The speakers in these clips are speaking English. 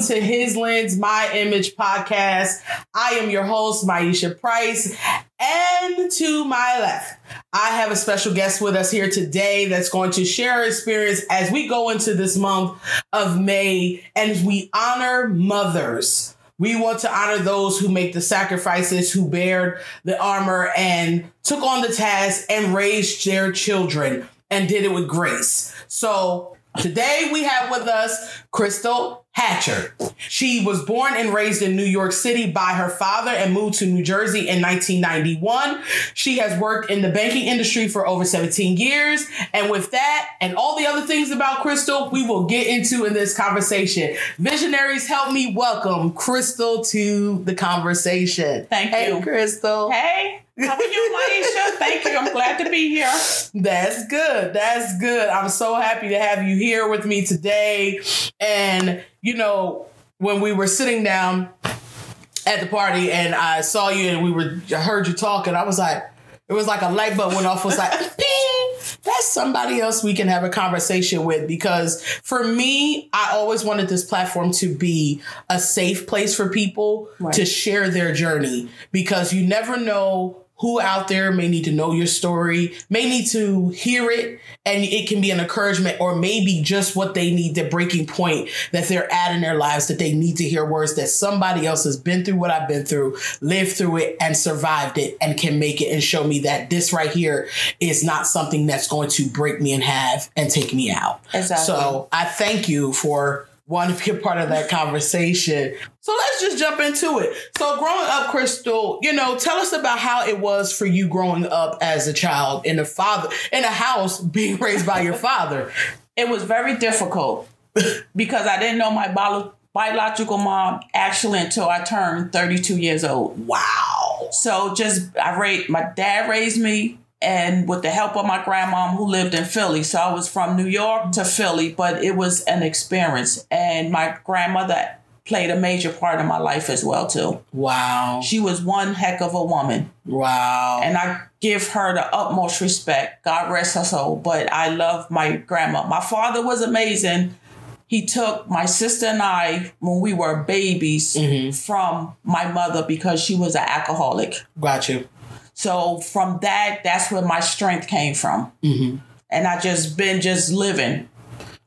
welcome to His Lens, My Image podcast. I am your host, Myesha Price. And to my left, I have a special guest with us here today that's going to share her experience as we go into this month of May and we honor mothers. We want to honor those who make the sacrifices, who bared the armor and took on the task and raised their children and did it with grace. So today we have with us Crystal Hatcher. She was born and raised in New York City by her father and moved to New Jersey in 1991. She has worked in the banking industry for over 17 years. And with that and all the other things about Crystal, we will get into in this conversation. Visionaries, help me welcome Crystal to the conversation. Thank hey, you. Crystal. Hey, how are you, Myesha? Thank you. I'm glad to be here. That's good. That's good. I'm so happy to have you here with me today. And, you know, when we were sitting down at the party and I saw you and we were, I heard you talking, I was like, it was like a light bulb went off. It was like, ding, that's somebody else we can have a conversation with. Because for me, I always wanted this platform to be a safe place for people Right. to share their journey because you never know who out there may need to know your story, may need to hear it, and it can be an encouragement or maybe just what they need, the breaking point that they're at in their lives that they need to hear words that somebody else has been through what I've been through, lived through it, and survived it, and can make it and show me that this right here is not something that's going to break me in half and take me out. Exactly. So I thank you for wanting to be a part of that conversation. So let's just jump into it. So growing up, Crystal, you know, tell us about how it was for you growing up as a child in a father in a house being raised by your father. It was very difficult because I didn't know my bio- biological mom actually until I turned 32 years old. Wow. So just I raised my dad raised me and with the help of my grandmom who lived in Philly. So I was from New York to Philly, but it was an experience and my grandmother played a major part in my life as well too. Wow. She was one heck of a woman. Wow. and I give her the utmost respect. God rest her soul. But I love my grandma. My father was amazing. He took my sister and I when we were babies mm-hmm. from my mother because she was an alcoholic. Got you. So from that, that's where my strength came from. Mm-hmm. And I just been just living.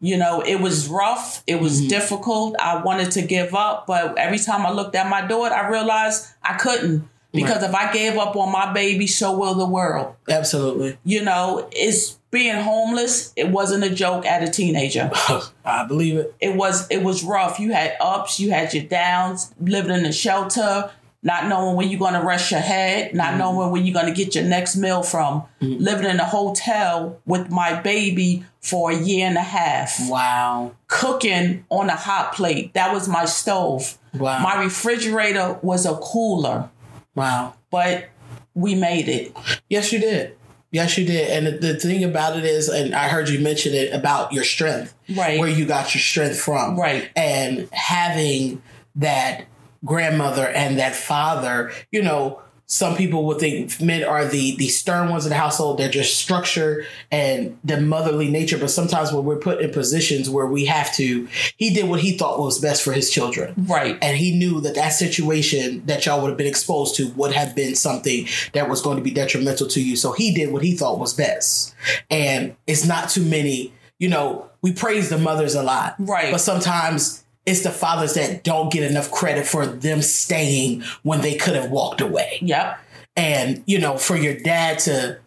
You know, it was rough. It was mm-hmm. difficult. I wanted to give up, but every time I looked at my daughter, I realized I couldn't because if I gave up on my baby, so will the world Absolutely. you know, it's being homeless. It wasn't a joke at a teenager. I believe it. It was it was rough. You had ups, you had your downs, living in a shelter, not knowing when you're gonna rest your head, not mm-hmm. knowing where you're gonna get your next meal from, mm-hmm. living in a hotel with my baby for a year and a half, Wow. cooking on a hot plate. That was my stove. Wow. My refrigerator was a cooler, Wow. but we made it. Yes, you did. Yes, you did. And the, the thing about it is, and I heard you mention it about your strength, Right. Where you got your strength from, Right. And having that grandmother and that father, you know, some people would think men are the the stern ones in the household. They're just structure and the motherly nature. But sometimes when we're put in positions where we have to, he did what he thought was best for his children. Right. And he knew that that situation that y'all would have been exposed to would have been something that was going to be detrimental to you. So he did what he thought was best. And it's not too many, you know, we praise the mothers a lot. Right. But sometimes it's the fathers that don't get enough credit for them staying when they could have walked away. Yep. And, you know, for your dad to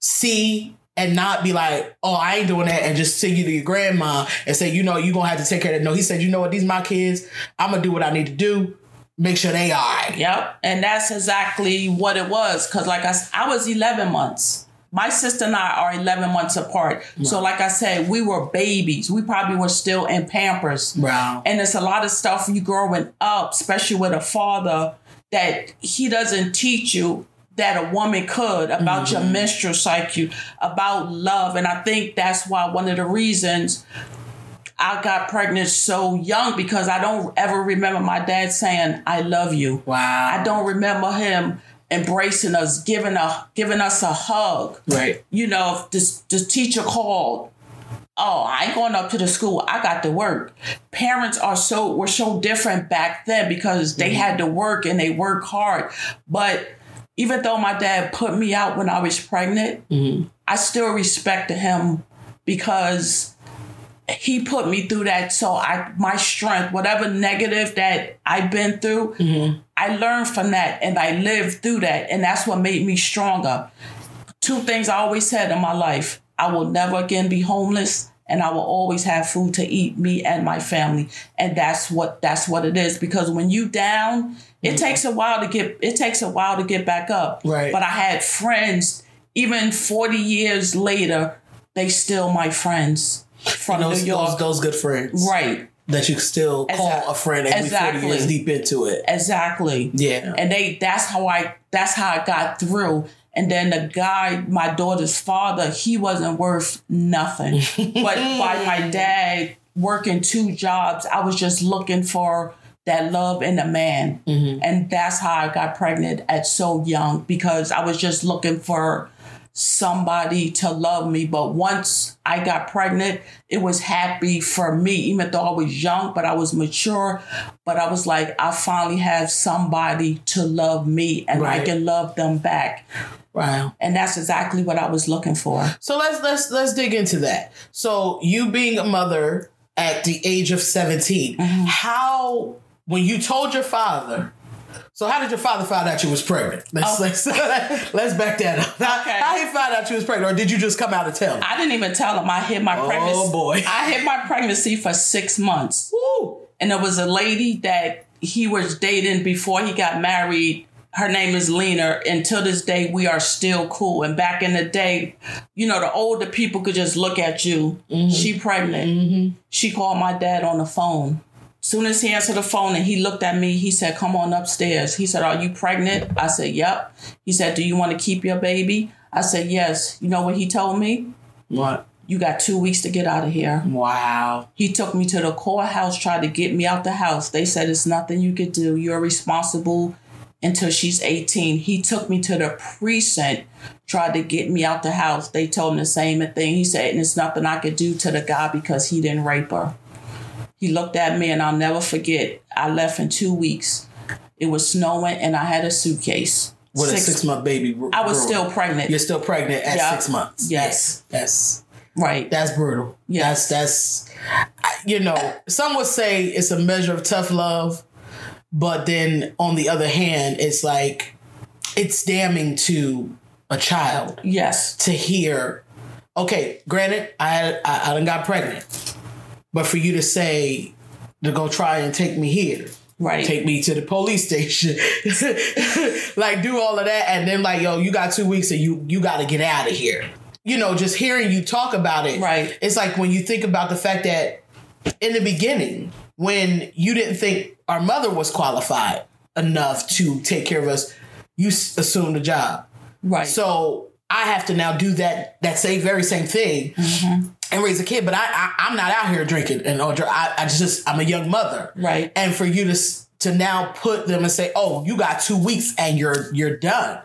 see and not be like, oh, I ain't doing that, and just send you to your grandma and say, you know, you're gonna have to take care of that. No, he said, you know what, these my kids, I'm gonna do what I need to do, make sure they right. Yep. And that's exactly what it was. Cause like I, I was 11 months. My sister and I are 11 months apart. So like I said, we were babies. We probably were still in Pampers. Wow. And there's a lot of stuff you growing up, especially with a father, that he doesn't teach you that a woman could about your mm-hmm. menstrual cycle, about love. And I think that's why one of the reasons I got pregnant so young because I don't ever remember my dad saying, I love you. Wow. I don't remember him embracing us, giving a giving us a hug. Right. You know, if this the teacher called oh, I ain't going up to the school. I got to work. Parents are so were so different back then because they mm-hmm. had to work and they work hard. But even though my dad put me out when I was pregnant, mm-hmm. I still respected him because he put me through that so I my strength, whatever negative that I've been through, mm-hmm. I learned from that and I lived through that. And that's what made me stronger. Two things I always said in my life. I will never again be homeless and I will always have food to eat, me and my family. And that's what that's what it is. Because when you down, it mm-hmm. takes a while to get it takes a while to get back up. Right. But I had friends, even 40 years later, they still my friends from those, New York. those those good friends, right. That you still call Exact- a friend and be forty exactly. years deep into it. Exactly. Yeah. And they that's how I that's how I got through. And then the guy, my daughter's father, he wasn't worth nothing. but by my dad working two jobs, I was just looking for that love in a man. Mm-hmm. And that's how I got pregnant at so young because I was just looking for somebody to love me. But once I got pregnant, it was happy for me, even though I was young, but I was mature. But I was like, I finally have somebody to love me and I can love them back. Wow. And that's exactly what I was looking for. So let's let's let's dig into that. So you being a mother at the age of 17, Mm-hmm. how when you told your father so how did your father find out you was pregnant? Let's Oh. let's, let's back that up. How, Okay. how he found out you was pregnant, or did you just come out and tell him? I didn't even tell him I hid my oh, pregnancy. Oh boy. I hid my pregnancy for six months. Woo. and there was a lady that he was dating before he got married. Her name is Lena. And to this day, we are still cool. And back in the day, you know, the older people could just look at you. Mm-hmm. She pregnant. Mm-hmm. She called my dad on the phone. Soon as he answered the phone and he looked at me, he said, "Come on upstairs." He said, "Are you pregnant?" I said, "Yep." He said, "Do you want to keep your baby?" I said, "Yes." You know what he told me? What? You got two weeks to get out of here. Wow. He took me to the courthouse, tried to get me out the house. They said it's nothing you could do. You're responsible until she's 18. He took me to the precinct, tried to get me out the house. They told him the same thing. He said, and it's nothing I could do to the guy because he didn't rape her. He looked at me and I'll never forget. I left in two weeks. It was snowing and I had a suitcase. With Six- a six month baby. I was still pregnant. You're still pregnant at Yeah. six months. Yes. That's Right. that's brutal. Yes. That's that's you know, some would say it's a measure of tough love, but then on the other hand, it's like it's damning to a child Yes. to hear, okay, granted, I I, I done got pregnant. But for you to say to go try and take me here, Right. take me to the police station, like do all of that, and then like, yo, you got two weeks and you you got to get out of here. You know, just hearing you talk about it, Right. It's like when you think about the fact that in the beginning, when you didn't think our mother was qualified enough to take care of us, you s- assumed the job. right. So I have to now do that that same very same thing mm-hmm. And raise a kid. But I, I I'm not out here drinking and or I, I just I'm a young mother, Right. And for you to to now put them and say, oh, you got two weeks and you're you're done.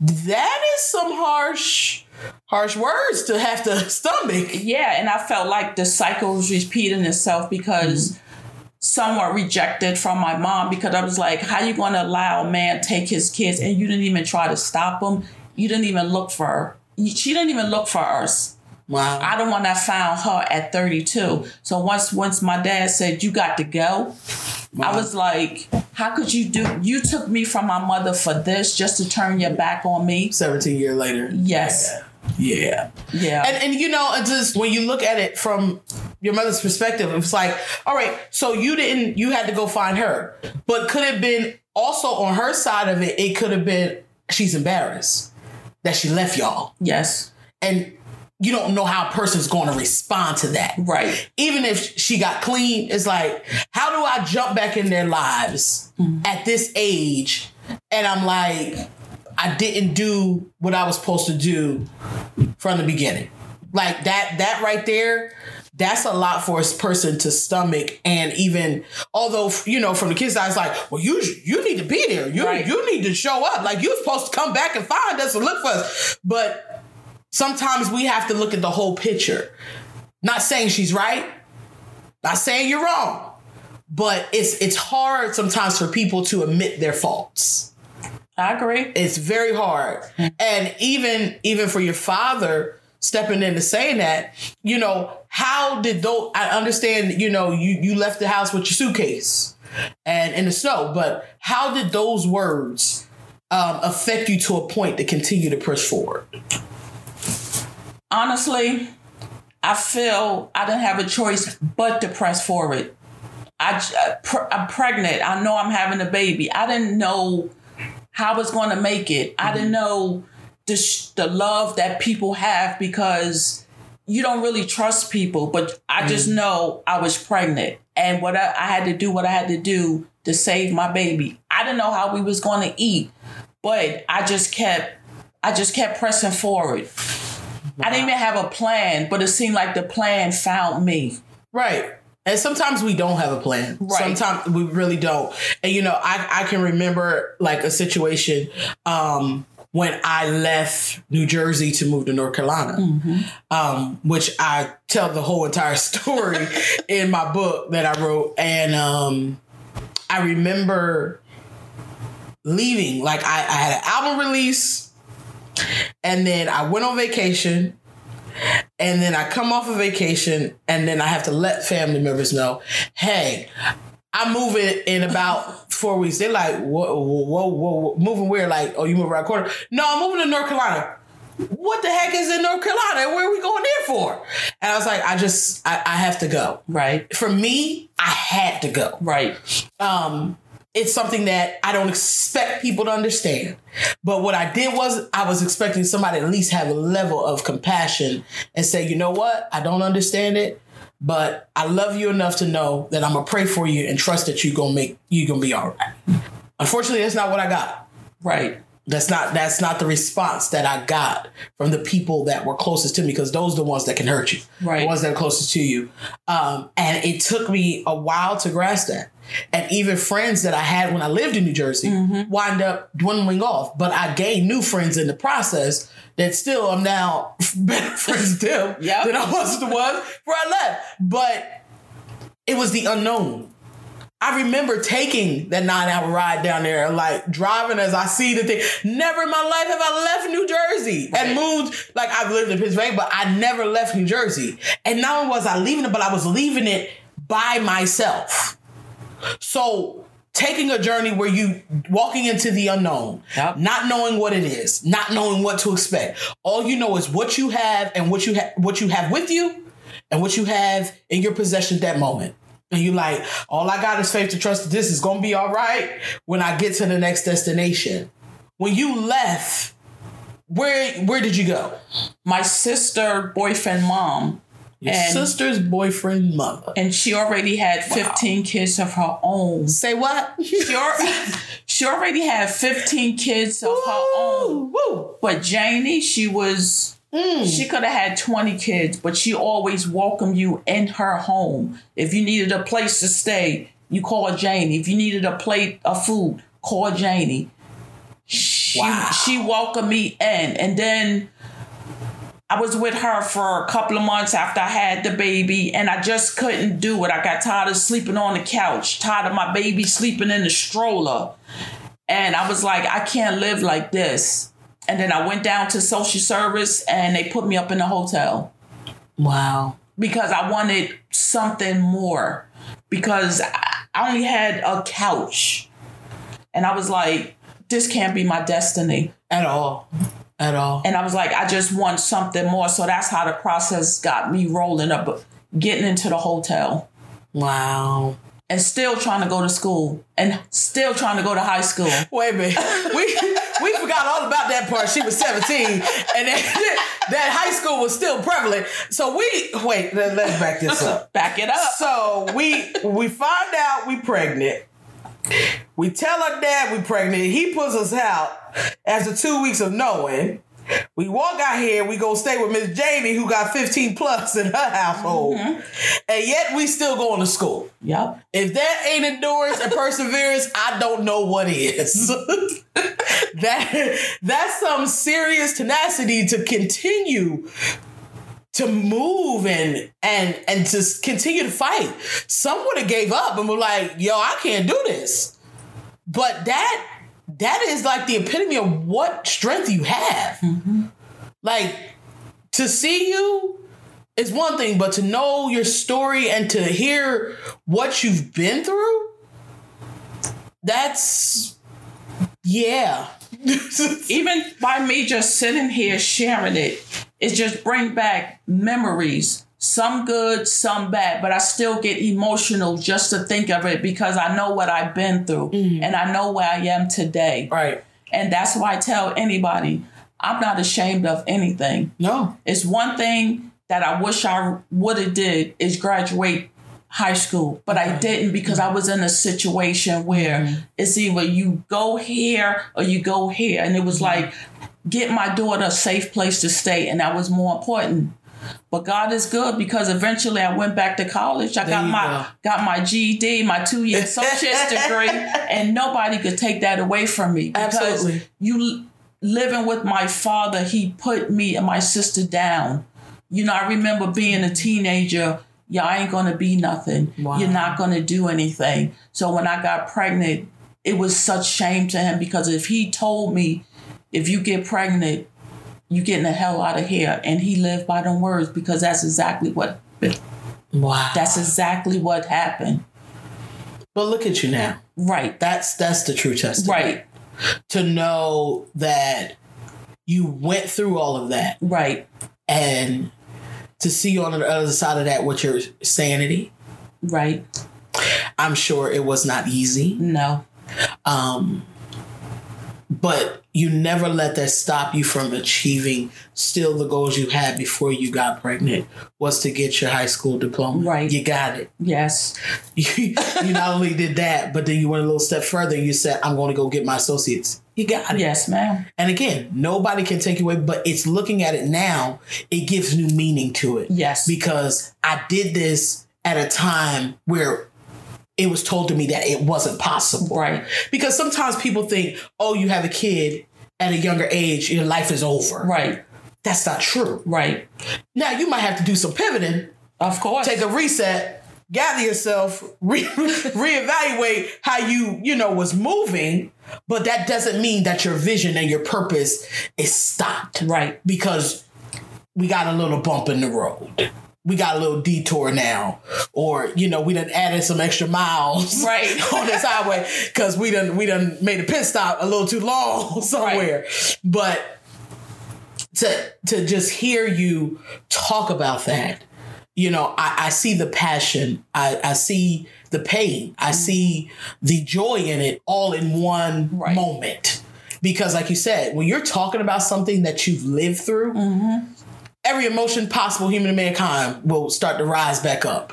That is some harsh harsh words to have to stomach. Yeah, and I felt like the cycle was repeating itself because mm-hmm. somewhat rejected from my mom because I was like, how you going to allow a man take his kids and you didn't even try to stop him? You didn't even look for her. She didn't even look for us. Wow. I don't want to found her at 32. So once once my dad said you got to go, I was like, how could you do you took me from my mother for this just to turn your back on me? 17 years later. Yes. Yeah. Yeah. And and you know, it's just when you look at it from your mother's perspective, it's like, all right, so you didn't you had to go find her. But could have been also on her side of it, it could have been she's embarrassed that she left y'all. yes. And you don't know how a person's going to respond to that. Right. Even if she got clean, it's like, how do I jump back in their lives mm-hmm. at this age? And I'm like, I didn't do what I was supposed to do from the beginning. Like that, that right there, that's a lot for a person to stomach. And even although, you know, from the kids' side, it's like, well, you you need to be there. You Right. you need to show up. Like you're supposed to come back and find us and look for us. But sometimes we have to look at the whole picture. Not saying she's right. Not saying you're wrong. But it's it's hard sometimes for people to admit their faults. I agree. It's very hard. And even even for your father stepping in and saying that, you know, how did those I understand, you know, you you left the house with your suitcase and in the snow, but how did those words um, affect you to a point to continue to push forward? Honestly, I feel I didn't have a choice but to press forward. I, uh, I'm pregnant. I know I'm having a baby. I didn't know how I was going to make it. I didn't mm-hmm. know the, the love that people have because you don't really trust people. But I just mm. know I was pregnant and what I, I had to do what I had to do to save my baby. I didn't know how we was going to eat, but I just kept I just kept pressing forward. I didn't even have a plan, but it seemed like the plan found me. Right. And sometimes we don't have a plan. Right. Sometimes we really don't. And you know, I, I can remember like a situation um, when I left New Jersey to move to North Carolina, um, which I tell the whole entire story in my book that I wrote. And um, I remember leaving. Like I, I had an album release, and then I went on vacation. And then I come off of vacation, and then I have to let family members know, hey, I'm moving in about four weeks. They're like, whoa, whoa, whoa, whoa, moving where? Like, oh, you move around corner? No, I'm moving to North Carolina. What the heck is in North Carolina? Where are we going there for? And I was like, I just, I, I have to go. Right. For me, I had to go Right. um, it's something that I don't expect people to understand. But what I did was I was expecting somebody at least have a level of compassion and say, you know what, I don't understand it, but I love you enough to know that I'm gonna pray for you and trust that you're gonna make you gonna be all right. Unfortunately, that's not what I got. Right. That's not that's not the response that I got from the people that were closest to me because those are the ones that can hurt you, Right. the ones that are closest to you. Um, and it took me a while to grasp that. And even friends that I had when I lived in New Jersey mm-hmm. wind up dwindling off. But I gained new friends in the process that still I'm now better friends with them Yep. than I was the one before I left. But it was the unknown. I remember taking that nine hour ride down there, like driving as I see the thing. Never in my life have I left New Jersey and moved. Like I've lived in Pennsylvania, but I never left New Jersey. And not only was I leaving it, but I was leaving it by myself. So taking a journey where you walking into the unknown, Yep. not knowing what it is, not knowing what to expect. All you know is what you have and what you have what you have with you and what you have in your possession at that moment. And you like, all I got is faith to trust that this is gonna be all right when I get to the next destination. When you left, where where did you go? My sister, boyfriend, mom, Your And- sister's boyfriend mother. and she already had 15 kids of her own. Say what? She, al- she already had 15 kids of her own. Woo, woo. But Janie, she was hmm. she could have had 20 kids, but she always welcomed you in her home. If you needed a place to stay, you call Janie. If you needed a plate of food, call Janie. She Wow. she welcomed me in. And then I was with her for a couple of months after I had the baby, and I just couldn't do it. I got tired of sleeping on the couch, tired of my baby sleeping in the stroller. And I was like, I can't live like this. And then I went down to social service and they put me up in a hotel Wow. because I wanted something more. Because I I only had a couch. And I was like, this can't be my destiny. At all. At all. And I was like, I just want something more. So that's how the process got me rolling up, getting into the hotel Wow. and still trying to go to school and still trying to go to high school. Wait a minute. We we forgot all about that part. She was 17 and that, that high school was still prevalent. So we wait, let, let's back this up. Back it up. So we we find out we pregnant. We tell our dad we pregnant. He puts us out after two weeks of knowing. We walk out here, we go stay with Miss Jamie, who got 15 plus in her household. Mm-hmm. And yet we still going to school. Yep. If that ain't endurance and perseverance, I don't know what is. that that's some serious tenacity to continue to move and and and to continue to fight. Some would have gave up and were like, "Yo, I can't do this." But that that is like the epitome of what strength you have. Like to see you is one thing, but to know your story and to hear what you've been through, that's yeah. Even by me just sitting here sharing it, it just bring back memories. Some good, some bad, but I still get emotional just to think of it because I know what I've been through mm. and I know where I am today. right. And that's why I tell anybody, I'm not ashamed of anything. No. It's one thing that I wish I would have did is graduate high school, but I mm-hmm. didn't because I was in a situation where mm-hmm. it's either you go here or you go here, and it was mm-hmm. like get my daughter a safe place to stay, and that was more important. But God is good because eventually I went back to college. I There got my got my GED, my two year associate's degree, and nobody could take that away from me. Because Absolutely. you living with my father, he put me and my sister down. You know, I remember being a teenager. Yeah, I ain't gonna be nothing. Wow. You're not gonna do anything. So when I got pregnant, it was such shame to him because if he told me, if you get pregnant, you getting the hell out of here, and he lived by them words because that's exactly what Wow. that's exactly what happened. but look at you now. Right, That's that's the true testament. right, To know that you went through all of that right, and to see on the other side of that what your sanity. right. I'm sure it was not easy. No, Um, but you never let that stop you from achieving still the goals you had before you got pregnant was to get your high school diploma. Right. You got it. yes, You, you not only did that, but then you went a little step further and you said, I'm going to go get my associates. You got it. yes, ma'am. And again, nobody can take you away, but it's looking at it now, it gives new meaning to it. Yes. Because I did this at a time where it was told to me that it wasn't possible. Right. Because sometimes people think, oh, you have a kid at a younger age, your life is over. Right. That's not true. Right. Now, you might have to do some pivoting, Of course. take a reset, gather yourself, re- reevaluate how you, you know, was moving, but that doesn't mean that your vision and your purpose is stopped right. because we got a little bump in the road. We got a little detour now, or you know, we done added some extra miles Right. on this highway because we done we done made a pit stop a little too long somewhere. But to to just hear you talk about that, you know, I, I see the passion, I, I see the pain, I mm-hmm. see the joy in it all in one Right. moment. Because, like you said, when you're talking about something that you've lived through, mm-hmm. Every emotion possible human to mankind will start to rise back up.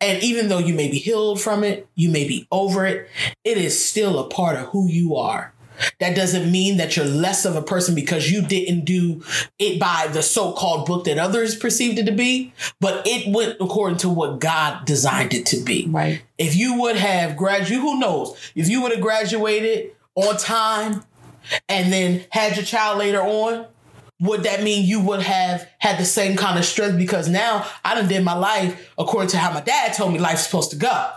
And even though you may be healed from it, you may be over it, it is still a part of who you are. That doesn't mean that you're less of a person because you didn't do it by the so called book that others perceived it to be, but it went according to what God designed it to be. Right. If you would have graduated, who knows? If you would have graduated on time and then had your child later on, would that mean you would have had the same kind of strength? Because now I done did my life according to how my dad told me life's supposed to go.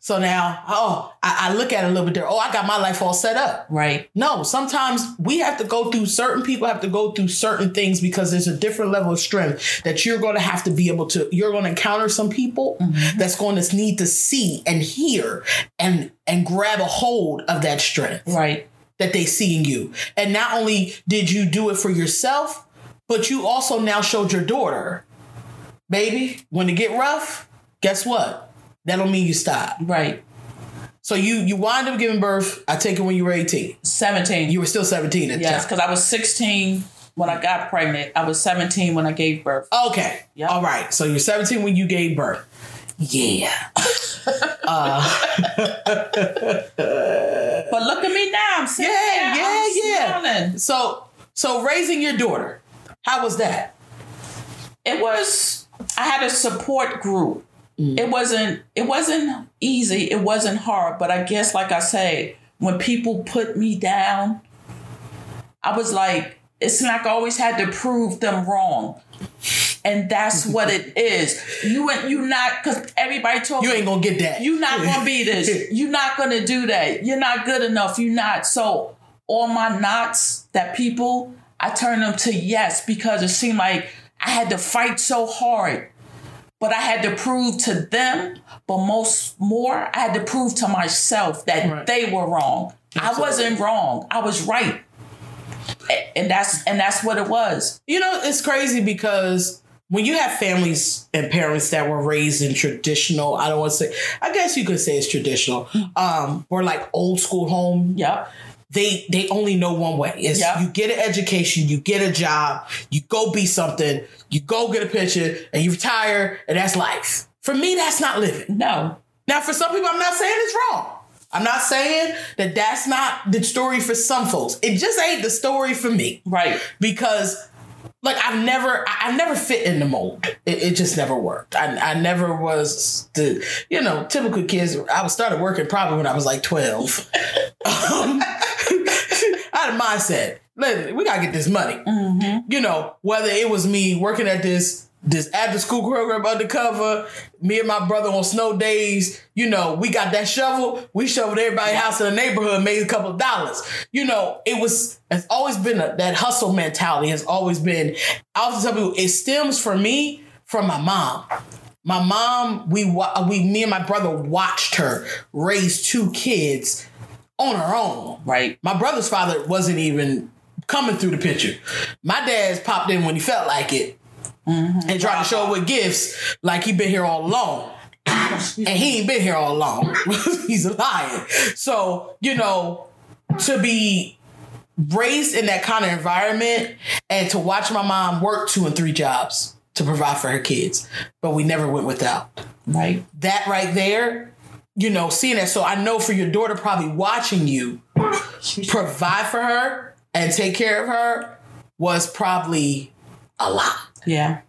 So now, oh, I, I look at it a little bit there. Oh, I got my life all set up. Right. No, sometimes we have to go through certain people have to go through certain things because there's a different level of strength that you're going to have to be able to you're going to encounter some people mm-hmm. that's going to need to see and hear and and grab a hold of that strength Right. That they see in you. And not only did you do it for yourself, but you also now showed your daughter, baby, when it get rough, guess what? That don't mean you stop. Right. So you you wind up giving birth. I take it when you were 18. 17. You were still 17 at yes, because I was 16 when I got pregnant. I was 17 when I gave birth. Okay. Yep. All right. So you're 17 when you gave birth. Yeah. Uh, but look at me now. I'm sitting Yeah, yeah, yeah. smiling. So so raising your daughter, how was that? It was I had a support group. Mm. It wasn't it wasn't easy. It wasn't hard, but I guess like I say, when people put me down, I was like, it's like I always had to prove them wrong. And that's what it is. You and you not because everybody told You ain't gonna get that. you're not gonna be this. You're not gonna do that. You're not good enough. You're not. So all my knots that people, I turn them to yes because it seemed like I had to fight so hard. But I had to prove to them, but most more, I had to prove to myself that Right. they were wrong. I wasn't wrong. I was right. And that's and that's what it was. You know, it's crazy because when you have families and parents that were raised in traditional, I don't want to say, I guess you could say it's traditional, um, or like old school home, Yep. they they only know one way. It's Yeah. you get an education, you get a job, you go be something, you go get a pension, and you retire, and that's life. For me, that's not living. No. Now, for some people, I'm not saying it's wrong. I'm not saying that that's not the story for some folks. It just ain't the story for me Right. because like I've never I- I've never fit in the mold. It, it just never worked. I, I never was the you know typical kids. I was started working probably when I was like twelve. um, I had a mindset. Listen, we gotta get this money. You know whether it was me working at this this after school program undercover, me and my brother on snow days. You know we got that shovel. We shoveled everybody's house in the neighborhood, made a couple of dollars. You know it was it's always been a, that hustle mentality has always been. I also tell people it stems for me from my mom. My mom, we we me and my brother watched her raise two kids on her own. Right. My brother's father wasn't even coming through the picture. My dad's popped in when he felt like it Mm-hmm. and tried to show with gifts like he been here all along. and he ain't been here all along. He's a liar. So, you know, to be raised in that kind of environment and to watch my mom work two and three jobs to provide for her kids, but we never went without Right. that right there, you know, seeing that. So I know for your daughter probably watching you provide for her and take care of her was probably a lot. Yeah.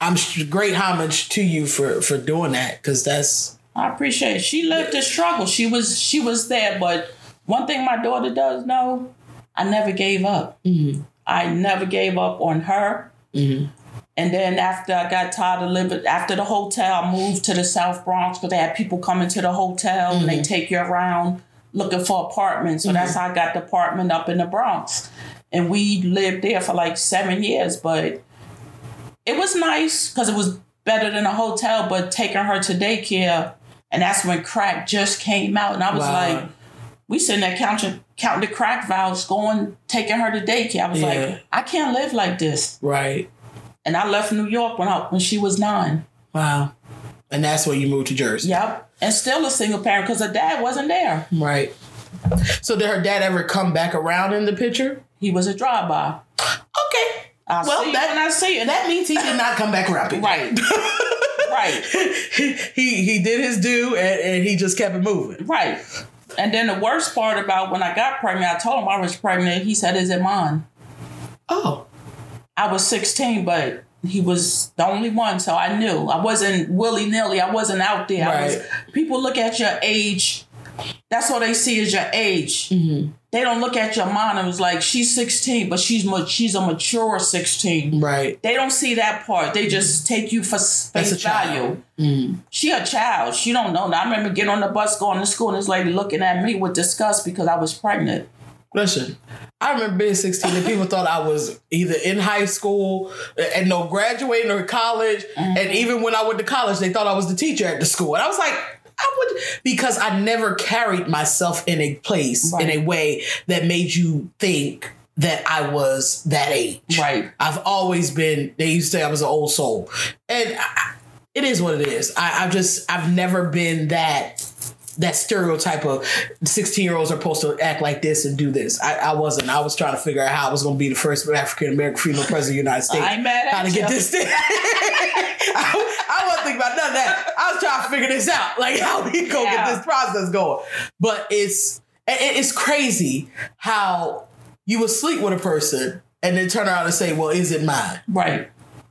I'm great homage to you for for doing that because that's I appreciate it. She lived the struggle. She was she was there, but one thing my daughter does know, I never gave up. Mm-hmm. I never gave up on her. Mm-hmm. And then after I got tired of living, after the hotel, I moved to the South Bronx because they had people coming to the hotel and they mm-hmm. take you around looking for apartments. So that's how I got the apartment up in the Bronx. And we lived there for like seven years, but it was nice because it was better than a hotel, but taking her to daycare, and that's when crack just came out, and I was Wow. like, we sitting there counting counting the crack vials, going taking her to daycare. I was Yeah. like, I can't live like this, right. and I left New York when I, when she was nine. Wow. And that's when you moved to Jersey. Yep, and still a single parent because her dad wasn't there. Right. So did her dad ever come back around in the picture? He was a drive by. Okay. I Well, see that- when I see it. That means he did not come back around. people. right, right. he, he did his due and, and he just kept it moving. Right. And then the worst part about when I got pregnant, I told him I was pregnant. He said, Is it mine? Oh. I was 16, but he was the only one, so I knew. I wasn't willy nilly. I wasn't out there. I was, Right. people look at your age. That's all they see is your age. Mm-hmm. They don't look at your mom and was like, she's 16, but she's ma- she's a mature 16. Right. They don't see that part. They just take you for face a child. value. She a child. She don't know. Now, I remember getting on the bus going to school and this lady looking at me with disgust because I was pregnant. Listen, I remember being 16 and people thought I was either in high school and no graduating or college. Mm-hmm. And even when I went to college, they thought I was the teacher at the school. And I was like, I would, because I never carried myself in a place, in a way that made you think that I was that age. Right. I've always been, they used to say I was an old soul. And I, it is what it is. I, I've just, I've never been that that stereotype of 16 year olds are supposed to act like this and do this. I, I wasn't. I was trying to figure out how I was going to be the first African American female president of the United States. I ain't mad at how to get this thing. I, I wasn't thinking about none of that. I was trying to figure this out, like how we go Yeah. get this process going. But it's it's crazy how you will sleep with a person and then turn around and say, "Well, is it mine?" Right.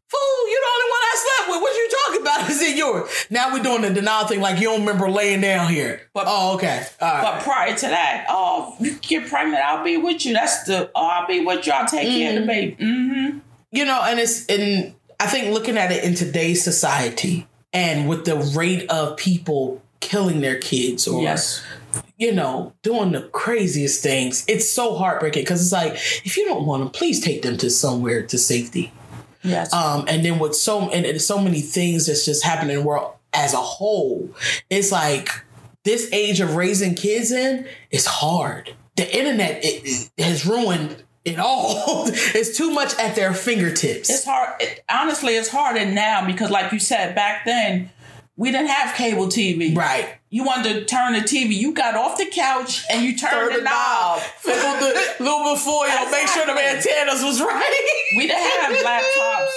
Fool, you're the only one I slept with. What you talking about? Is it yours? Now we're doing the denial thing like you don't remember laying down here. But- oh, okay. All right. But prior to that, oh, you get pregnant, I'll be with you. That's the, oh, I'll be with you. I'll take care of the baby. Mm-hmm. you know, and it's and I think looking at it in today's society and with the rate of people killing their kids or Yes. you know doing the craziest things, it's so heartbreaking because it's like if you don't want them, please take them to somewhere to safety. Yes. Um, and then with so and, and so many things that's just happening in the world as a whole, it's like this age of raising kids in is hard. The internet it, it has ruined it all. it's too much at their fingertips. it's hard. It, honestly, it's harder now because, like you said, back then we didn't have cable TV. right. You wanted to turn the TV, you got off the couch and you turned the, knob. Fiddle the little before you make sure the antennas was right. We didn't have laptops,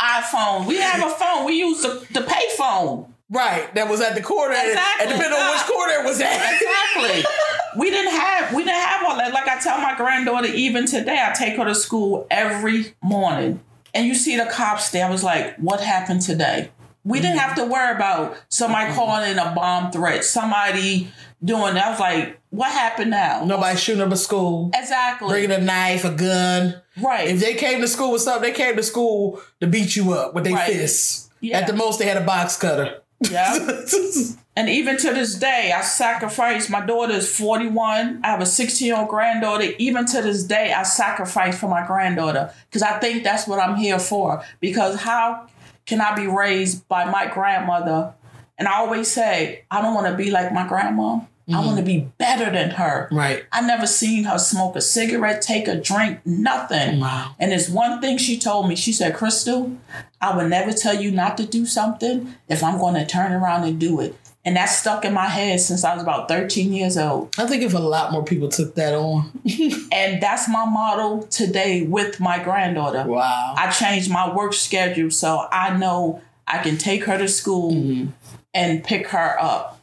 iPhone. We have a phone. We use the, the pay phone. Right. That was at the corner. and- Exactly. And depending on which corner it was at. Exactly. we didn't have we didn't have all that. Like I tell my granddaughter, even today, I take her to school every morning, and you see the cops there. I was like, "What happened today?" We didn't have to worry about somebody mm-hmm. calling in a bomb threat, somebody doing that. I was like, "What happened now?" Nobody shooting up a school. Exactly. Bringing a knife, a gun. right. If they came to school with something, they came to school to beat you up with their Right. fists. Yeah. At the most, they had a box cutter. yeah. And even to this day, I sacrifice. My daughter is 41. I have a 16 year old granddaughter. Even to this day, I sacrifice for my granddaughter because I think that's what I'm here for. Because how can I be raised by my grandmother? And I always say, I don't want to be like my grandma. I mm-hmm. want to be better than her. right. I never seen her smoke a cigarette, take a drink, nothing. Wow. And there's one thing she told me. She said, Crystal, I would never tell you not to do something if I'm going to turn around and do it. And that stuck in my head since I was about 13 years old. I think if a lot more people took that on. And that's my motto today with my granddaughter. wow. I changed my work schedule so I know I can take her to school mm-hmm. and pick her up.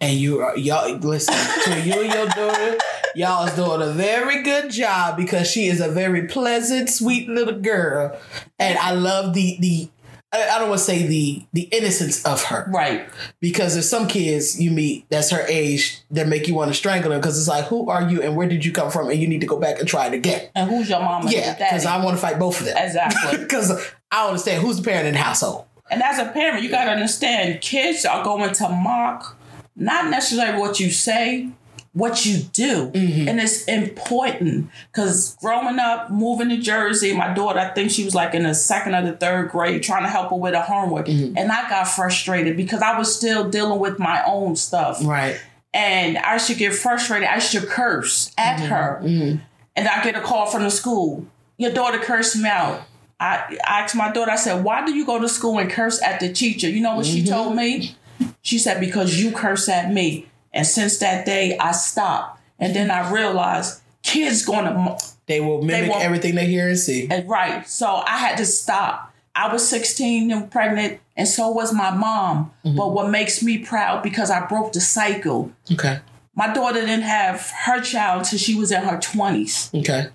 And you are y'all listen to you and your daughter. Y'all is doing a very good job because she is a very pleasant, sweet little girl, and I love the the. I don't want to say the the innocence of her Right. because there's some kids you meet that's her age that make you want to strangle her because it's like who are you and where did you come from and you need to go back and try it again. And who's your mama Yeah, because? I want to fight both of them. Exactly. Because I understand who's the parent in the household. And as a parent, you got to understand kids are going to mock not necessarily what you say, what you do. Mm-hmm. And it's important because growing up, moving to Jersey, my daughter, I think she was like in the second or the third grade, trying to help her with her homework. Mm-hmm. And I got frustrated because I was still dealing with my own stuff. Right. And I should get frustrated. I should curse at mm-hmm. her. And I get a call from the school. Your daughter cursed me out. I, I asked my daughter, I said, why do you go to school and curse at the teacher? You know what she told me? She said, because you curse at me. And since that day, I stopped. And then I realized kids going to, They will mimic won't- everything they hear and see. and right. So I had to stop. I was 16 and pregnant, and so was my mom. Mm-hmm. But what makes me proud because I broke the cycle. Okay. My daughter didn't have her child until she was in her 20s. Okay.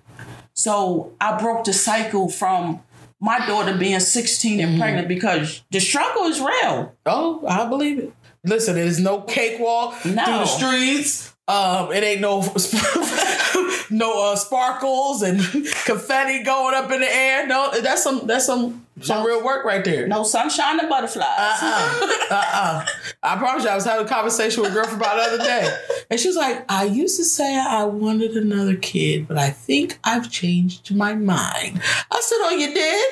So I broke the cycle from my daughter being 16 and mm-hmm. pregnant because the struggle is real. Oh, I believe it. Listen, there's no cakewalk through the streets. Um, it ain't no no uh, sparkles and confetti going up in the air. No, that's some that's some some No. real work right there. No sunshine and butterflies. Uh-uh. Uh-uh. I promise you, I was having a conversation with a girlfriend about the other day. And she was like, I used to say I wanted another kid, but I think I've changed my mind. I said, Oh, you did?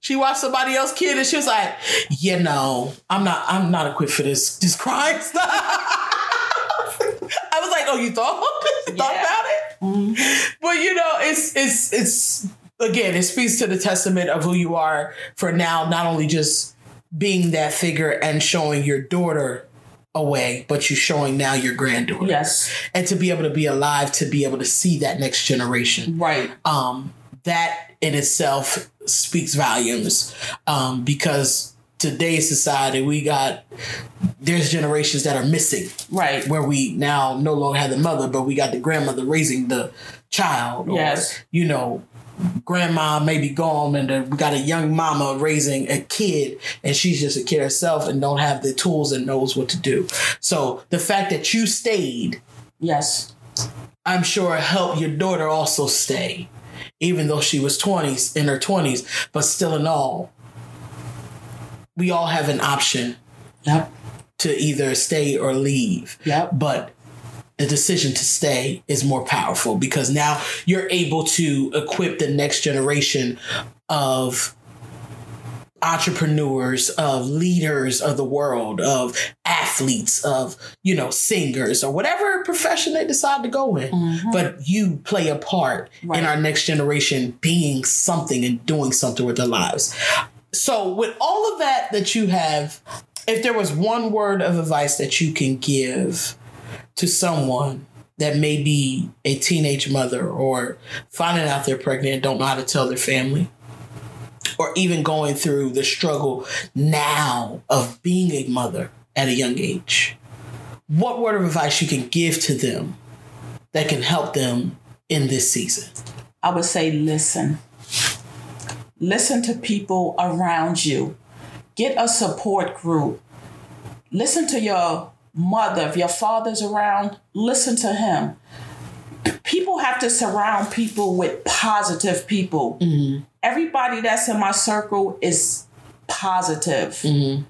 She watched somebody else kid and she was like, you know, I'm not I'm not equipped for this this crying stuff. I was like, Oh, you thought? You thought Yeah. about it? But you know, it's it's it's again, it speaks to the testament of who you are for now, not only just being that figure and showing your daughter away, but you're showing now your granddaughter. yes. And to be able to be alive to be able to see that next generation. Right. Um, that in itself speaks volumes. Um, because today's society we got there's generations that are missing Right. where we now no longer have the mother, but we got the grandmother raising the child. Or, Yes. You know, grandma may be gone and we got a young mama raising a kid and she's just a kid herself and don't have the tools and knows what to do. So the fact that you stayed, Yes. I'm sure helped your daughter also stay. Even though she was 20s in her 20s, but still in all, we all have an option Yep. to either stay or leave. Yep. But the decision to stay is more powerful because now you're able to equip the next generation of entrepreneurs, of leaders of the world, of athletes, of, you know, singers or whatever profession they decide to go in. Mm-hmm. But you play a part Right. in our next generation being something and doing something with their lives. So, with all of that that you have, if there was one word of advice that you can give to someone that may be a teenage mother or finding out they're pregnant and don't know how to tell their family, or even going through the struggle now of being a mother at a young age, what word of advice you can give to them that can help them in this season? I would say listen. Listen to people around you. Get a support group. Listen to your mother. If your father's around, listen to him. People have to surround people with positive people. Mm-hmm. Everybody that's in my circle is positive. Mm-hmm.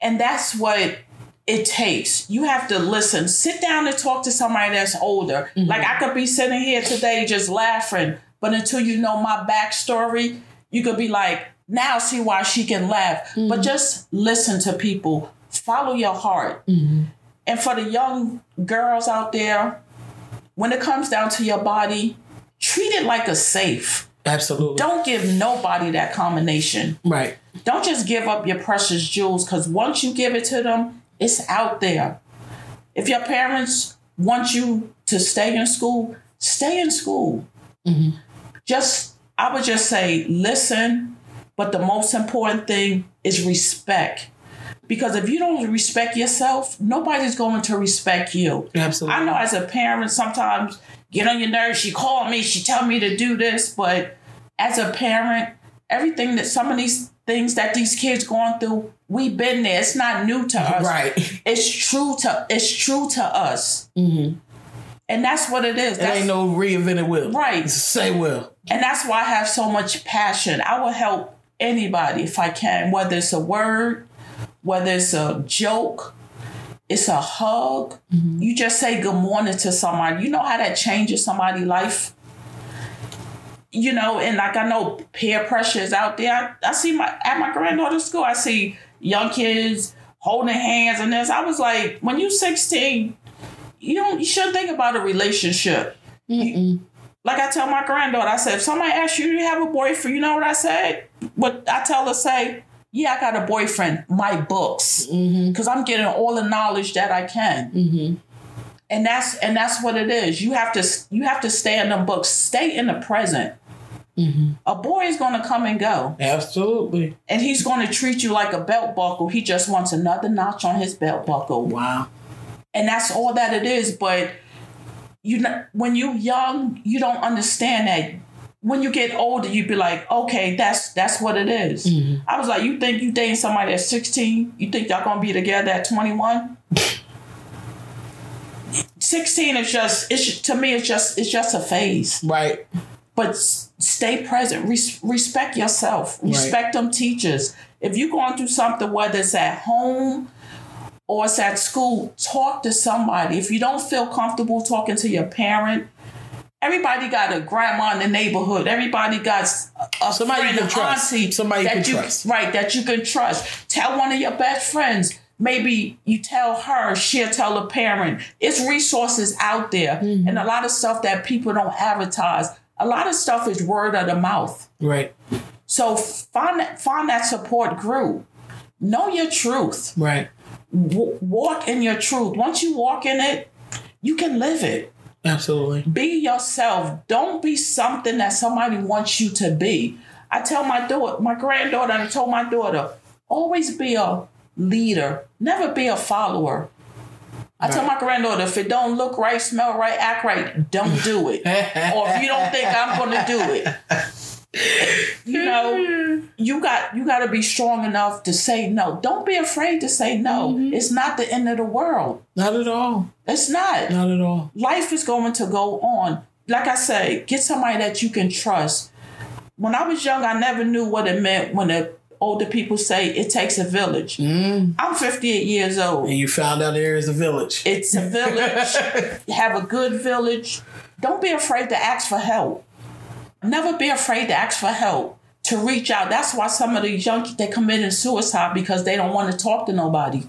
And that's what it takes. You have to listen. Sit down and talk to somebody that's older. Mm-hmm. Like I could be sitting here today just laughing, but until you know my backstory, you could be like, now see why she can laugh. But mm-hmm. just listen to people. Follow your heart. And for the young girls out there, when it comes down to your body, treat it like a safe. Absolutely. Don't give nobody that combination. Right. Don't just give up your precious jewels because once you give it to them, it's out there. If your parents want you to stay in school, stay in school. Mm-hmm. Just, I would just say, listen, but the most important thing is respect. Because if you don't respect yourself, nobody's going to respect you. Absolutely. I know as a parent, sometimes get on your nerves. She called me, she tell me to do this, but as a parent, everything that some of these things that these kids going through, we've been there. It's not new to us. Right. It's true to it's true to us, mm-hmm. and that's what it is. It That's, ain't no reinvented wheel. Right. Say will. and that's why I have so much passion. I will help anybody if I can, whether it's a word, whether it's a joke, it's a hug. Mm-hmm. You just say good morning to somebody. You know how that changes somebody's life? You know, and like I know peer pressure is out there. I, I see my at my granddaughter's school, I see young kids holding hands and this. I was like, when you're 16, you don't you shouldn't think about a relationship. You- like I tell my granddaughter, I said, if somebody asks you, do you have a boyfriend? You know what I said? What I tell her, say, yeah, I got a boyfriend. My books, mm-hmm. because I'm getting all the knowledge that I can. Mm-hmm. And that's and that's what it is. You have to you have to stay in the books. Stay in the present. Mm-hmm. A boy is going to come and go, Absolutely. and he's going to treat you like a belt buckle. He just wants another notch on his belt buckle Wow. and that's all that it is. But you know, when you're young, you don't understand that. When you get older, you'd be like, okay, that's that's what it is. Mm-hmm. I was like, you think you dating somebody at sixteen? You think y'all gonna be together at twenty one? Sixteen is just it's to me it's just it's just a phase. Right. But stay present. Res- respect yourself. Respect them teachers. If you're going through something, whether it's at home or it's at school, talk to somebody. If you don't feel comfortable talking to your parent, everybody got a grandma in the neighborhood. Everybody got a Somebody friend, you can trust. auntie Somebody you that can you trust. right that you can trust. Tell one of your best friends. Maybe you tell her, she'll tell a parent. It's resources out there, Mm-hmm. and a lot of stuff that people don't advertise. A lot of stuff is word of the mouth. Right. So find that, find that support group. Know your truth. Right. W- walk in your truth. Once you walk in it, you can live it. Absolutely. Be yourself. Don't be something that somebody wants you to be. I tell my daughter, my granddaughter, and I told my daughter, always be a leader. Never be a follower. I tell my granddaughter, if it don't look right, smell right, act right, don't do it. or if you don't think I'm gonna do it. You know, you got you got to be strong enough to say no. Don't be afraid to say no. It's not the end of the world. Not at all. It's not. Not at all. Life is going to go on. Like I say, get somebody that you can trust. When I was young, I never knew what it meant when a older people say it takes a village. Mm. I'm 58 years old. And you found out there is a village. It's a village. Have a good village. Don't be afraid to ask for help. Never be afraid to ask for help. To reach out. That's why some of these young they committing suicide because they don't want to talk to nobody.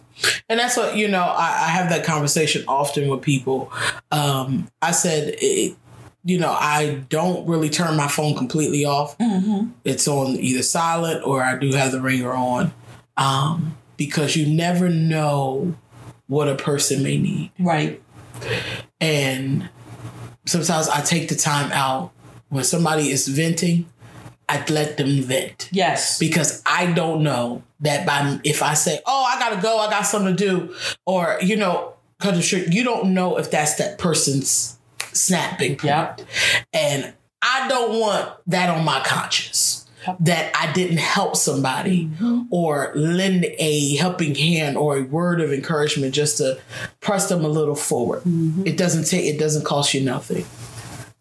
And that's what, you know, I, I have that conversation often with people. Um, I said, it, you know, I don't really turn my phone completely off. Mm-hmm. It's on either silent or I do have the ringer on um, because you never know what a person may need. Right. And sometimes I take the time out when somebody is venting, I let them vent Yes. because I don't know that by if I say, "Oh, I gotta go, I got something to do," or you know, cut the short, you don't know if that's that person's snapping point. Yep. And I don't want that on my conscience that I didn't help somebody mm-hmm. or lend a helping hand or a word of encouragement just to press them a little forward. Mm-hmm. It doesn't take it doesn't cost you nothing.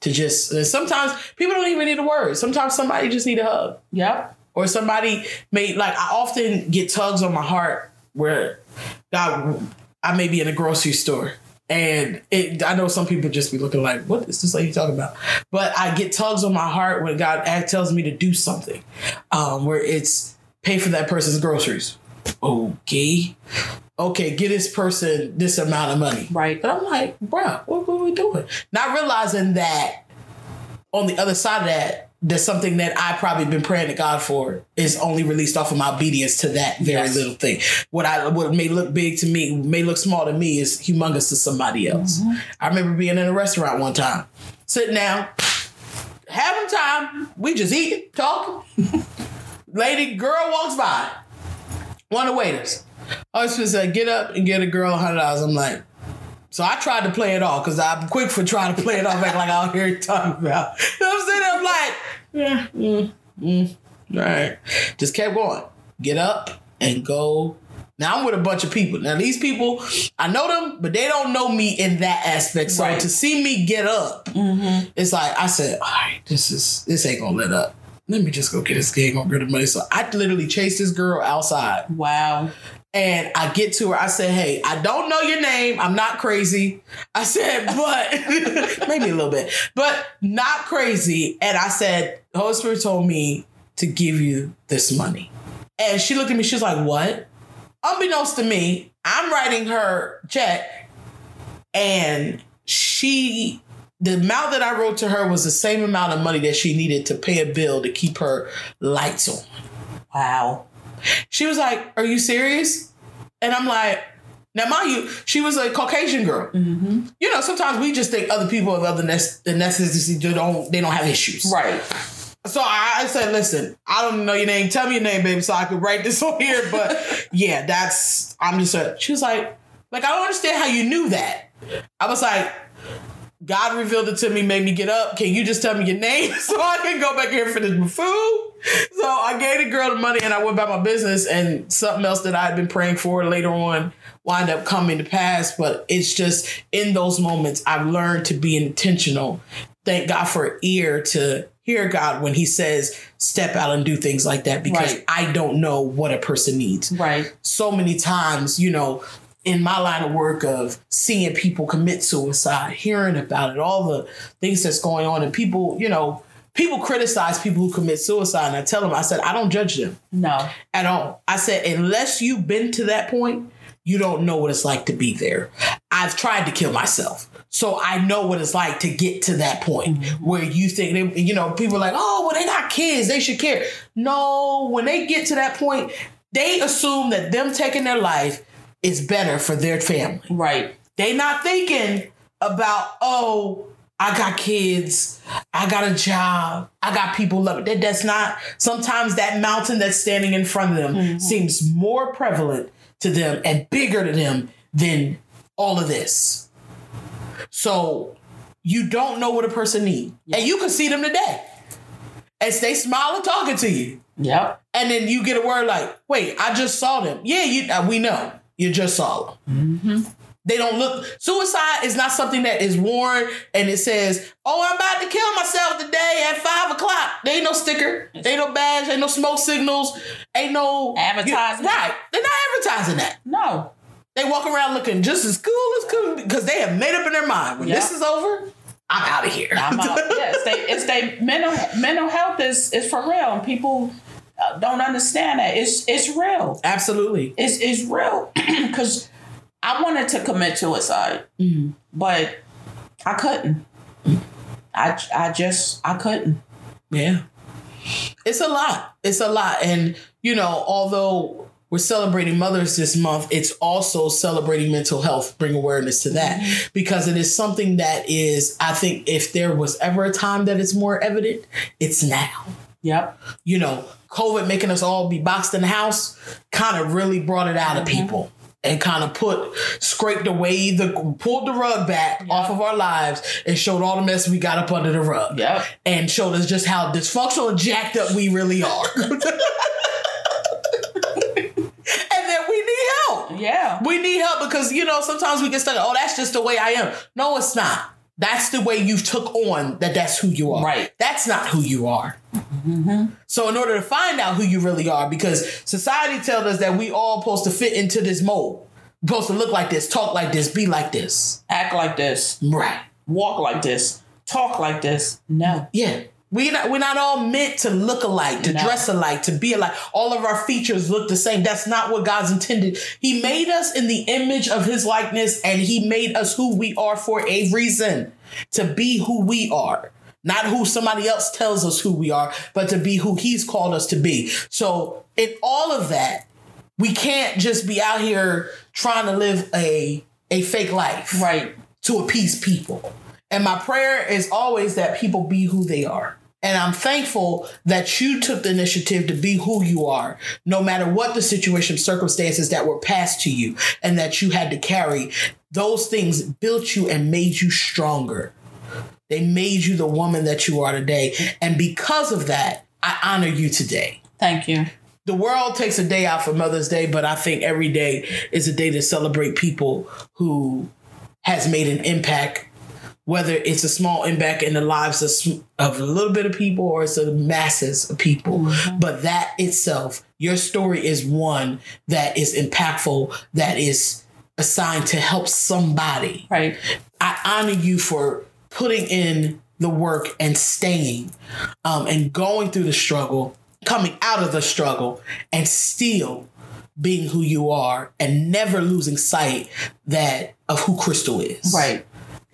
To just sometimes people don't even need a word. Sometimes somebody just need a hug Yep. or somebody may like I often get tugs on my heart where God I may be in a grocery store and it I know some people just be looking like what is this lady talking about but I get tugs on my heart when God tells me to do something um where it's pay for that person's groceries okay okay get this person this amount of money Right. but I'm like bro, what, are we doing not realizing that on the other side of that, there's something that I probably been praying to God for is only released off of my obedience to that very Yes. little thing. What I what may look big to me, may look small to me, is humongous to somebody else. Mm-hmm. I remember being in a restaurant one time, sitting down, having time. We just eating, talking. Lady, girl walks by. One of the waiters. I was supposed to say, get up and get a girl hundred dollars. I'm like, so I tried to play it off because I'm quick for trying to play it off, act like I don't hear you talking about. You know what I'm saying? I'm like, yeah, mm, mm, all right. Just kept going. Get up and go. Now I'm with a bunch of people. Now these people, I know them, but they don't know me in that aspect. So Right. to see me get up, it's like I said, all right, this is this ain't gonna let up. Let me just go get this gig on good money. So I literally chased this girl outside. Wow. And I get to her. I said, "Hey, I don't know your name. I'm not crazy." I said, "But maybe a little bit, but not crazy." And I said, "The Holy Spirit told me to give you this money." And she looked at me. She was like, "What?" Unbeknownst to me, I'm writing her check, and she, the amount that I wrote to her was the same amount of money that she needed to pay a bill to keep her lights on. Wow. She was like, "Are you serious?" And I'm like, "Now, mind you, she was a Caucasian girl. Mm-hmm. You know, sometimes we just think other people of other nec- the necessity they don't they don't have issues. Right. So I, I said, "Listen, I don't know your name. Tell me your name, baby, so I could write this on here." But yeah, that's I'm just. A, she was like, "Like I don't understand how you knew that." I was like. God revealed it to me, made me get up. Can you just tell me your name so I can go back here and finish my food? So I gave the girl the money and I went about my business and something else that I had been praying for later on wind up coming to pass. But it's just in those moments I've learned to be intentional. Thank God for an ear to hear God when He says, step out and do things like that because Right. I don't know what a person needs Right. so many times, you know, in my line of work of seeing people commit suicide, hearing about it, all the things that's going on, and people, you know, people criticize people who commit suicide. And I tell them, I said, I don't judge them No. at all. I said, unless you've been to that point, you don't know what it's like to be there. I've tried to kill myself. So I know what it's like to get to that point mm-hmm. where you think, they, you know, people are like, oh, well, they got kids. They should care. No, when they get to that point, they assume that them taking their life is better for their family. Right. They not thinking about, oh, I got kids, I got a job, I got people loving. That that's not sometimes that mountain that's standing in front of them seems more prevalent to them and bigger to them than all of this. So you don't know what a person needs. And you can see them today. As they smiling talking to you. Yep. And then you get a word like, wait, I just saw them. Yeah, you uh, we know. You just saw them. Mm-hmm. They don't look. Suicide is not something that is worn and it says, "Oh, I'm about to kill myself today at five o'clock." There ain't no sticker, there ain't no badge, ain't no smoke signals, ain't no Advertising. right, they're not advertising that. No. They walk around looking just as cool as cool because they have made up in their mind when Yeah. this is over, I'm out of here. I'm out. it's they, it's they mental mental health is is for real, and people don't understand that. It's it's real. Absolutely. It's it's real because I wanted to commit suicide, mm-hmm. but I couldn't. I I just I couldn't. Yeah. It's a lot. It's a lot. And, you know, although we're celebrating mothers this month, it's also celebrating mental health, bring awareness to that mm-hmm. because it is something that is, I think, if there was ever a time that it's more evident, it's now. Yep. You know, COVID making us all be boxed in the house kind of really brought it out of mm-hmm. people. And kind of put, scraped away the, pulled the rug back off of our lives and showed all the mess we got up under the rug Yep. and showed us just how dysfunctional and jacked up we really are. and that we need help. Yeah. We need help because you know sometimes we get stuck. Oh, that's just the way I am. No, it's not. That's the way you took on that. That's who you are. Right. That's not who you are. So in order to find out who you really are, because society tells us that we all supposed to fit into this mold, supposed to look like this, talk like this, be like this. Act like this. Right. Walk like this. Talk like this. No. Yeah. We not we're not all meant to look alike, to No. dress alike, to be alike. All of our features look the same. That's not what God's intended. He made us in the image of his likeness and he made us who we are for a reason. To be who we are. Not who somebody else tells us who we are, but to be who he's called us to be. So in all of that, we can't just be out here trying to live a a fake life Right. to appease people. And my prayer is always that people be who they are. And I'm thankful that you took the initiative to be who you are, no matter what the situation, circumstances that were passed to you, and that you had to carry. Those things built you and made you stronger. They made you the woman that you are today. And because of that, I honor you today Thank you. the world takes a day out for Mother's Day, but I think every day is a day to celebrate people who has made an impact, whether it's a small impact in the lives of, of a little bit of people or it's the masses of people. But that itself, your story is one that is impactful, that is assigned to help somebody. Right. I honor you for putting in the work and staying um, and going through the struggle, coming out of the struggle, and still being who you are and never losing sight that of who Crystal is. Right.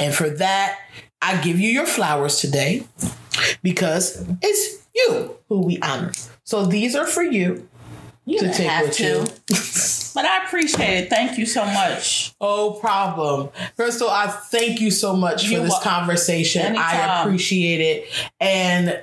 And for that, I give you your flowers today because it's you who we honor. So these are for you You to take have with to. you. But I appreciate it. Thank you so much. Oh, problem. Crystal, I thank you so much for this conversation. I appreciate it. And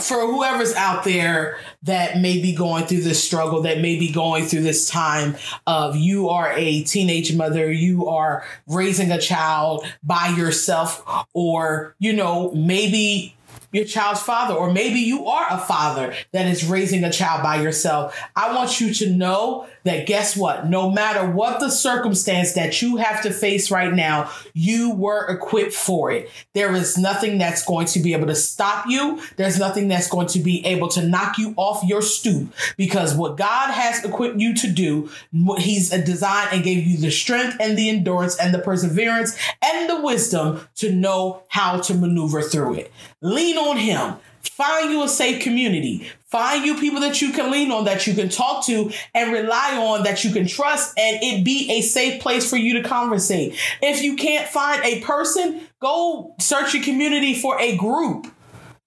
for whoever's out there that may be going through this struggle, that may be going through this time of you are a teenage mother, you are raising a child by yourself, or, you know, maybe your child's father, or maybe you are a father that is raising a child by yourself. I want you to know that guess what? No matter what the circumstance that you have to face right now, you were equipped for it. There is nothing that's going to be able to stop you. There's nothing that's going to be able to knock you off your stoop because what God has equipped you to do, He's designed and gave you the strength and the endurance and the perseverance and the wisdom to know how to maneuver through it. Lean on Him. Find you a safe community. Find you people that you can lean on, that you can talk to and rely on, that you can trust, and it be a safe place for you to conversate. If you can't find a person, go search your community for a group.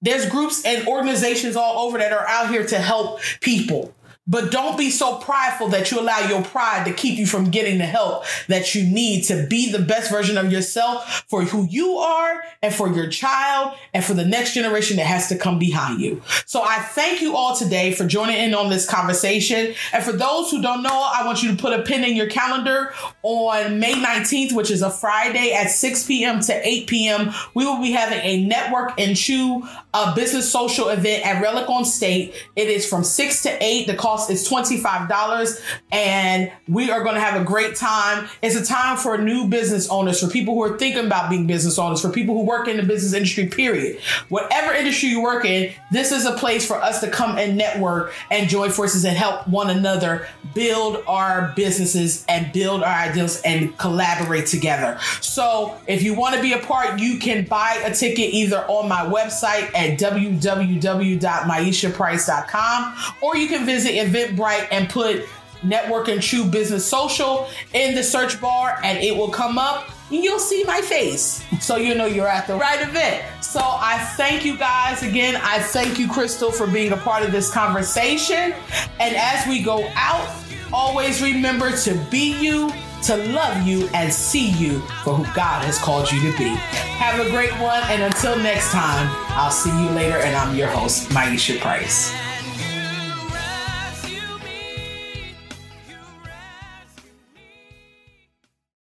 There's groups and organizations all over that are out here to help people. But don't be so prideful that you allow your pride to keep you from getting the help that you need to be the best version of yourself for who you are and for your child and for the next generation that has to come behind you. So I thank you all today for joining in on this conversation. And for those who don't know, I want you to put a pin in your calendar on May 19th, which is a Friday at 6 p.m. to 8 p.m. We will be having a network and chew uh, business social event at Relic on State. It is from 6 to 8. The cost cost is $25 and we are going to have a great time. It's a time for new business owners, for people who are thinking about being business owners, for people who work in the business industry, period. Whatever industry you work in, this is a place for us to come and network and join forces and help one another build our businesses and build our ideals and collaborate together. So if you want to be a part, you can buy a ticket either on my website at www.myeshaprice.com or you can visit Eventbrite and put Network and Chew Business Social in the search bar and it will come up and you'll see my face. So you know you're at the right event. So I thank you guys again. I thank you, Crystal, for being a part of this conversation. And as we go out, always remember to be you, to love you, and see you for who God has called you to be. Have a great one. And until next time, I'll see you later. And I'm your host, Myesha Price.